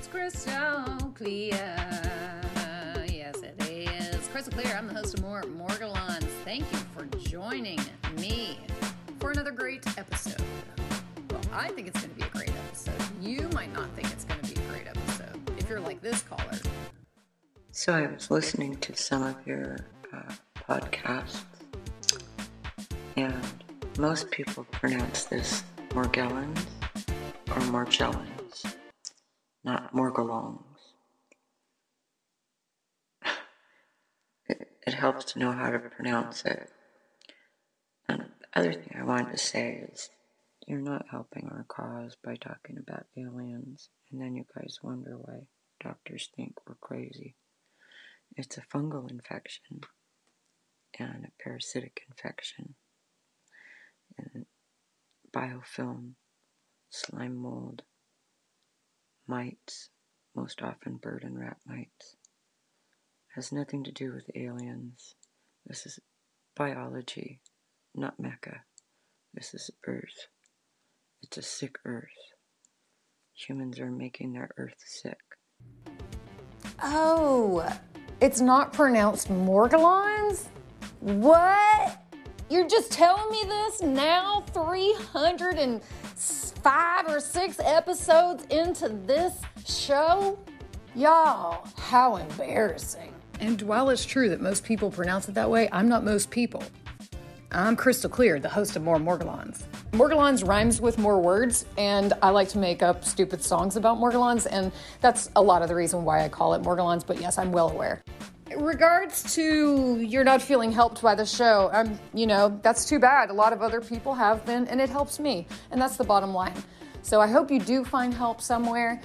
It's crystal clear. Yes, it is. Crystal clear. I'm the host of More Morgellons. Thank you for joining me for another great episode. Well, I think it's going to be a great episode. You might not think it's going to be a great episode if you're like this caller. So I was listening to some of your uh, podcasts, and most people pronounce this Morgellons or Morgellons, not Morgellons. it, it helps to know how to pronounce it. And the other thing I wanted to say is you're not helping our cause by talking about aliens, and then you guys wonder why doctors think we're crazy. It's a fungal infection and a parasitic infection and biofilm, slime mold, mites, most often bird and rat mites. Has nothing to do with aliens. This is biology, not Mecca. This is Earth. It's a sick Earth. Humans are making their Earth sick. Oh, it's not pronounced Morgellons? What? You're just telling me this now, 305 or 6 episodes into this show? Y'all, how embarrassing. And while it's true that most people pronounce it that way, I'm not most people. I'm Crystal Clear, the host of More Morgellons. Morgellons rhymes with more words, and I like to make up stupid songs about Morgellons, and that's a lot of the reason why I call it Morgellons, but yes, I'm well aware. Regards to you're not feeling helped by the show, I'm, you know, that's too bad. A lot of other people have been, and it helps me, and that's the bottom line. So I hope you do find help somewhere.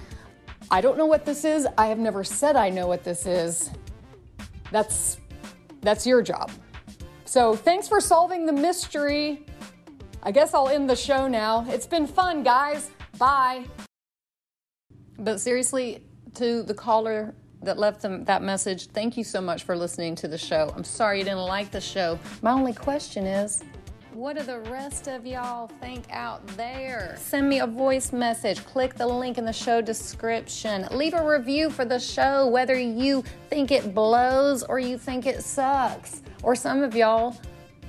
I don't know what this is. I have never said I know what this is. That's that's your job. So thanks for solving the mystery. I guess I'll end the show now. It's been fun, guys. Bye. But seriously, to the caller that left them that message, thank you so much for listening to the show. I'm sorry you didn't like the show. My only question is, what do the rest of y'all think out there? Send me a voice message. Click the link in the show description. Leave a review for the show, whether you think it blows or you think it sucks. Or some of y'all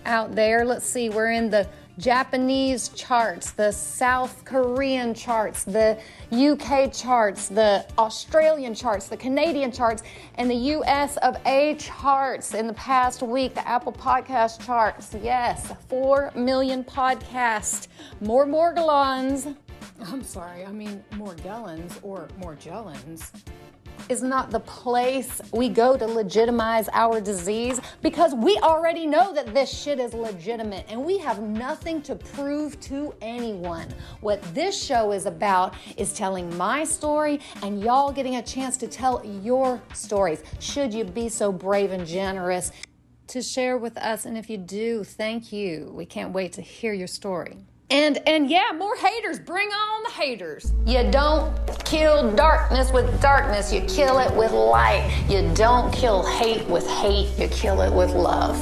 out there, let's see, we're in the Japanese charts, the South Korean charts, the UK charts, the Australian charts, the Canadian charts, and the US of A charts in the past week, the Apple Podcast charts. Yes, 4 million podcasts. More Morgellons. I'm sorry, I mean Morgellons or Morgellons is not the place we go to legitimize our disease because we already know that this shit is legitimate and we have nothing to prove to anyone. What this show is about is telling my story and y'all getting a chance to tell your stories. Should you be so brave and generous to share with us? And if you do, thank you. We can't wait to hear your story. And and yeah, more haters. Bring on the haters. You don't kill darkness with darkness. You kill it with light. You don't kill hate with hate. You kill it with love.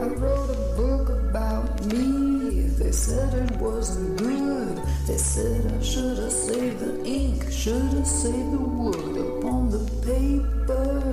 I wrote a book about me. They said it wasn't good. They said I should have saved the ink, should have saved the wood upon the paper.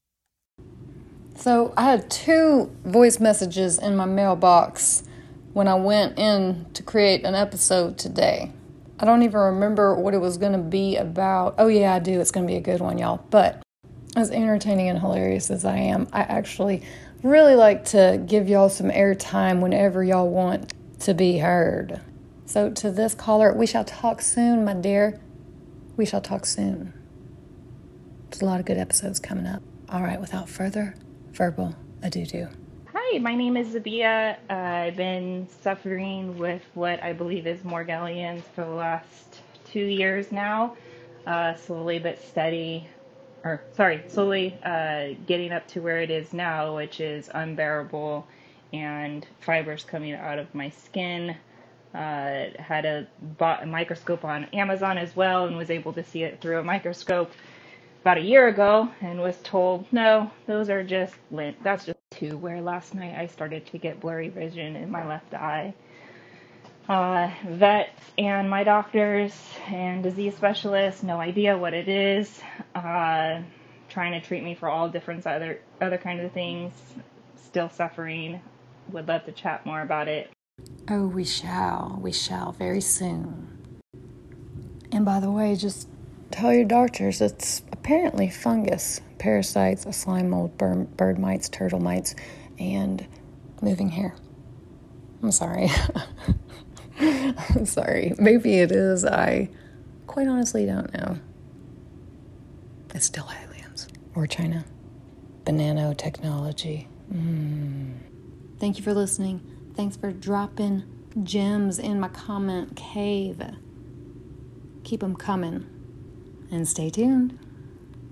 So I had two voice messages in my mailbox when I went in to create an episode today. I don't even remember what it was going to be about. Oh, yeah, I do. It's going to be a good one, y'all. But as entertaining and hilarious as I am, I actually really like to give y'all some airtime whenever y'all want to be heard. So, to this caller, we shall talk soon, my dear. We shall talk soon. There's a lot of good episodes coming up. All right, without further verbal ado do. Hi, my name is Zabia. Uh, I've been suffering with what I believe is Morgellons for the last two years now, uh, slowly but steady, or sorry, slowly uh, getting up to where it is now, which is unbearable, and fibers coming out of my skin. Uh, had a bought a microscope on Amazon as well, and was able to see it through a microscope about a year ago, and was told no, those are just lint. That's just two. Where last night I started to get blurry vision in my left eye. Uh, vets and my doctors and disease specialists, no idea what it is. Uh, trying to treat me for all different other other kinds of things. Still suffering. Would love to chat more about it. Oh, we shall. We shall very soon. And by the way, just tell your doctors it's apparently fungus, parasites, a slime mold, bird, bird mites, turtle mites, and moving hair. I'm sorry. I'm sorry. Maybe it is. I quite honestly don't know. It's still aliens or China. Banano technology. Mm. Thank you for listening. Thanks for dropping gems in my comment cave. Keep them coming and stay tuned.